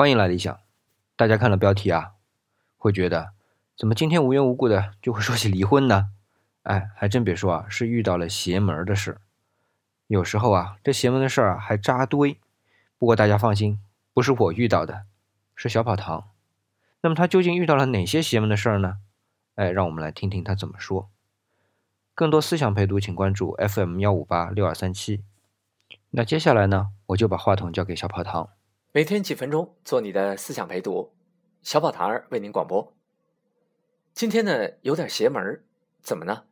欢迎来理想。大家看了标题啊，会觉得怎么今天无缘无故的就会说起离婚呢？哎，还真别说啊，是遇到了邪门的事。有时候啊，这邪门的事儿啊还扎堆。不过大家放心，不是我遇到的，是小跑堂。那么他究竟遇到了哪些邪门的事儿呢？哎，让我们来听听他怎么说。更多思想陪读，请关注 FM 幺五八六二三七。那接下来呢，我就把话筒交给小跑堂。每天几分钟，做你的思想陪读，小宝堂儿为您广播。今天呢，有点邪门，怎么呢？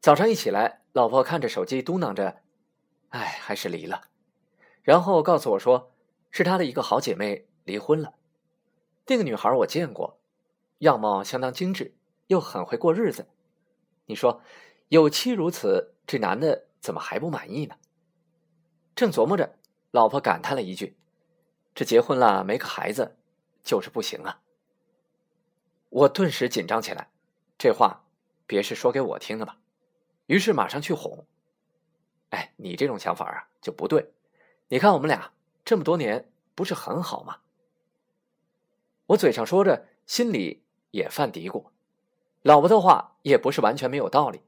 早上一起来，老婆看着手机嘟囔着：“哎，还是离了。”然后告诉我说，是她的一个好姐妹离婚了。那个女孩我见过，样貌相当精致，又很会过日子。你说，有妻如此，这男的怎么还不满意呢？正琢磨着，老婆感叹了一句。这结婚了没个孩子，就是不行啊！我顿时紧张起来，这话别是说给我听的吧？于是马上去哄。哎，你这种想法啊就不对。你看我们俩这么多年不是很好吗？我嘴上说着，心里也犯嘀咕。老婆的话也不是完全没有道理。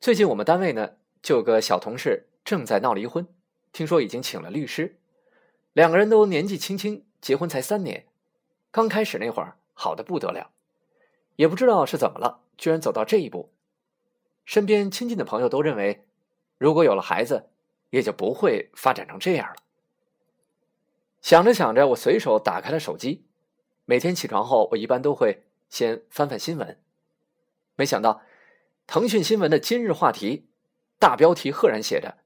最近我们单位呢，就有个小同事正在闹离婚，听说已经请了律师。两个人都年纪轻轻，结婚才三年，刚开始那会儿好的不得了，也不知道是怎么了，居然走到这一步。身边亲近的朋友都认为，如果有了孩子，也就不会发展成这样了。想着想着，我随手打开了手机，每天起床后，我一般都会先翻翻新闻。没想到，腾讯新闻的今日话题大标题赫然写着：“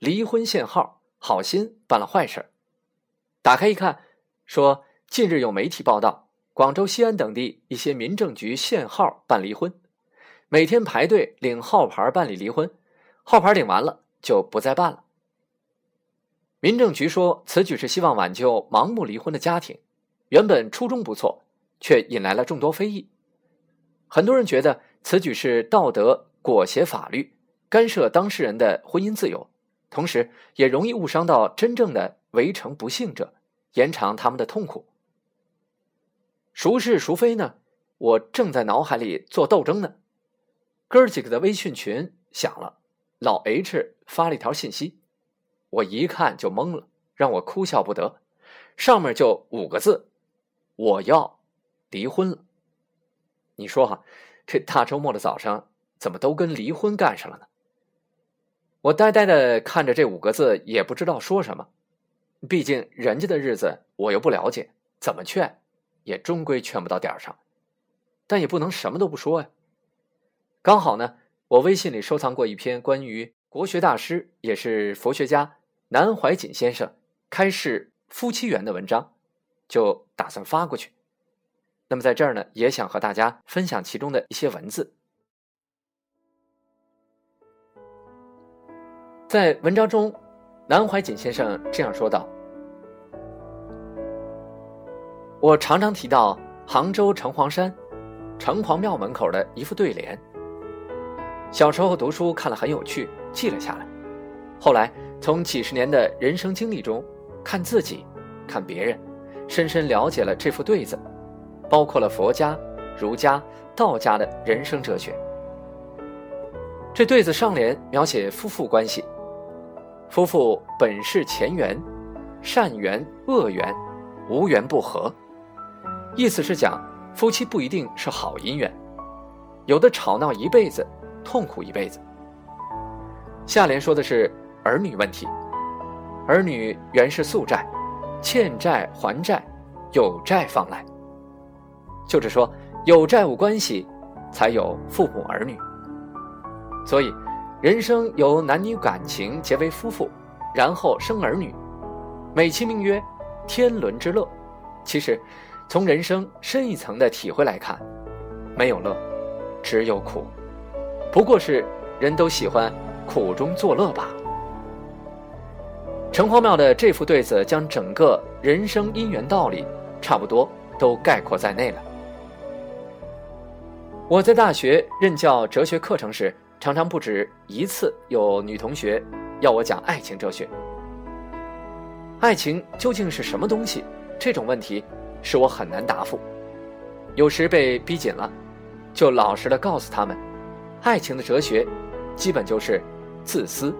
离婚限号，好心办了坏事。”打开一看，说近日有媒体报道，广州、西安等地一些民政局限号办离婚，每天排队领号牌办理离婚，号牌领完了就不再办了。民政局说，此举是希望挽救盲目离婚的家庭，原本初衷不错，却引来了众多非议。很多人觉得此举是道德裹挟法律，干涉当事人的婚姻自由，同时也容易误伤到真正的围城不幸者。延长他们的痛苦，孰是孰非呢？我正在脑海里做斗争呢。哥几个的微信群响了，老 H 发了一条信息，我一看就懵了，让我哭笑不得。上面就五个字：“我要离婚了。”你说哈，这大周末的早上怎么都跟离婚干上了呢？我呆呆的看着这五个字，也不知道说什么。毕竟人家的日子我又不了解，怎么劝，也终归劝不到点儿上。但也不能什么都不说呀。刚好呢，我微信里收藏过一篇关于国学大师也是佛学家南怀瑾先生开示夫妻缘的文章，就打算发过去。那么在这儿呢，也想和大家分享其中的一些文字。在文章中，南怀瑾先生这样说道。我常常提到杭州城隍山城隍庙门口的一副对联。小时候读书看了很有趣，记了下来。后来从几十年的人生经历中，看自己，看别人，深深了解了这副对子，包括了佛家、儒家、道家的人生哲学。这对子上联描写夫妇关系，夫妇本是前缘，善缘、恶缘，无缘不和。意思是讲，夫妻不一定是好姻缘，有的吵闹一辈子，痛苦一辈子。下联说的是儿女问题，儿女原是宿债，欠债还债，有债方来。就是说，有债务关系，才有父母儿女。所以，人生由男女感情结为夫妇，然后生儿女，美其名曰天伦之乐，其实。从人生深一层的体会来看，没有乐，只有苦，不过是人都喜欢苦中作乐罢了。城隍庙的这副对子，将整个人生因缘道理差不多都概括在内了。我在大学任教哲学课程时，常常不止一次有女同学要我讲爱情哲学。爱情究竟是什么东西？这种问题使我很难答复。有时被逼紧了，就老实的告诉他们，爱情的哲学，基本就是自私。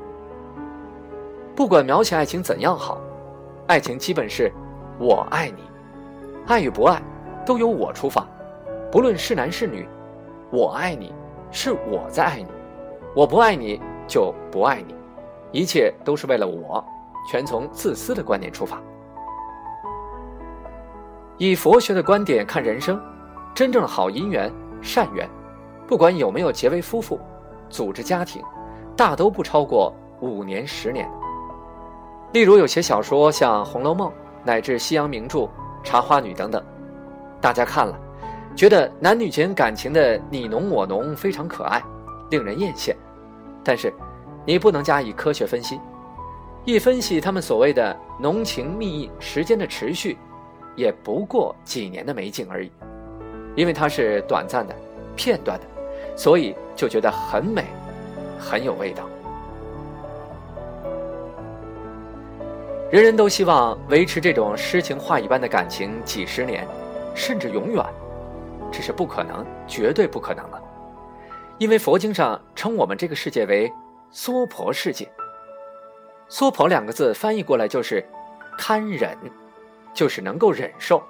不管描写爱情怎样好，爱情基本是我爱你，爱与不爱都由我出发，不论是男是女，我爱你是我在爱你，我不爱你就不爱你，一切都是为了我，全从自私的观点出发。以佛学的观点看人生，真正的好姻缘、善缘，不管有没有结为夫妇，组织家庭，大都不超过五年、十年。例如有些小说，像《红楼梦》，乃至西洋名著《茶花女》等等，大家看了，觉得男女间感情的你侬我侬非常可爱，令人艳羡。但是，你不能加以科学分析，一分析他们所谓的浓情蜜意时间的持续，也不过几年的美景而已，因为它是短暂的、片段的，所以就觉得很美，很有味道。人人都希望维持这种诗情画意般的感情几十年，甚至永远，这是不可能，绝对不可能了。因为佛经上称我们这个世界为“娑婆世界”。娑婆两个字翻译过来就是“堪忍”，就是能够忍受。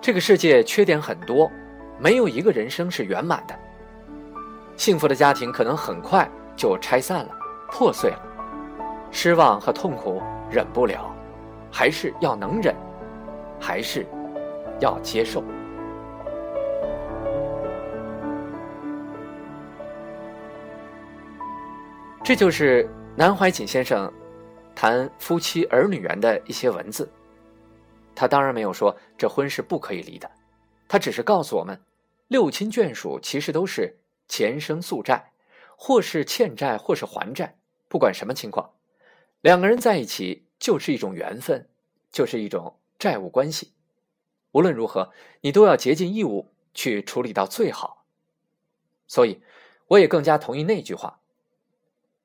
这个世界缺点很多，没有一个人生是圆满的。幸福的家庭可能很快就拆散了，破碎了，失望和痛苦。忍不了，还是要能忍，还是要接受。这就是南怀瑾先生谈夫妻儿女缘的一些文字。他当然没有说这婚是不可以离的，他只是告诉我们，六亲眷属其实都是前生宿债，或是欠债，或是还债，不管什么情况。两个人在一起就是一种缘分，就是一种债务关系。无论如何，你都要竭尽义务去处理到最好。所以，我也更加同意那句话：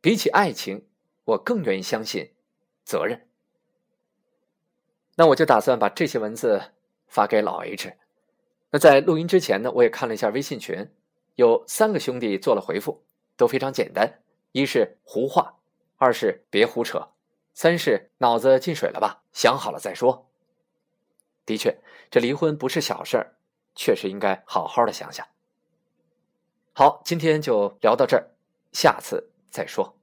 比起爱情，我更愿意相信责任。那我就打算把这些文字发给老 H。那在录音之前呢，我也看了一下微信群，有三个兄弟做了回复，都非常简单：一是胡话。二是别胡扯，三是脑子进水了吧？想好了再说。的确，这离婚不是小事儿，确实应该好好的想想。好，今天就聊到这儿，下次再说。